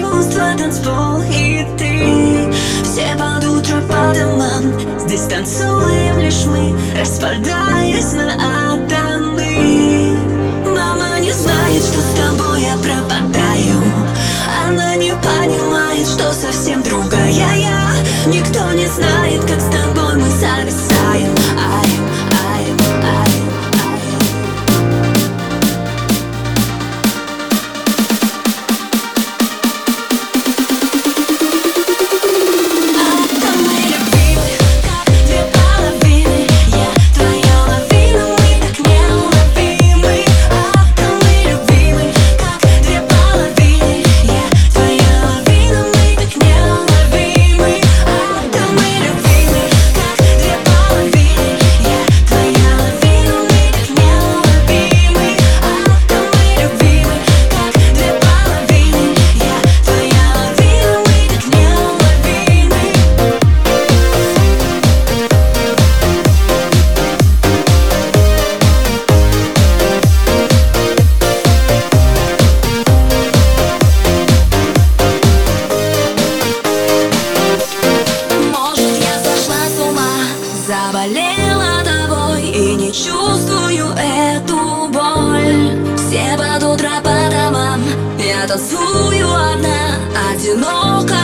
чувства, танцпол и ты. Все под утро по домам Здесь танцуем лишь мы Распадаясь на атомы эту боль. Все под утро по домам. Я танцую одна, одиноко.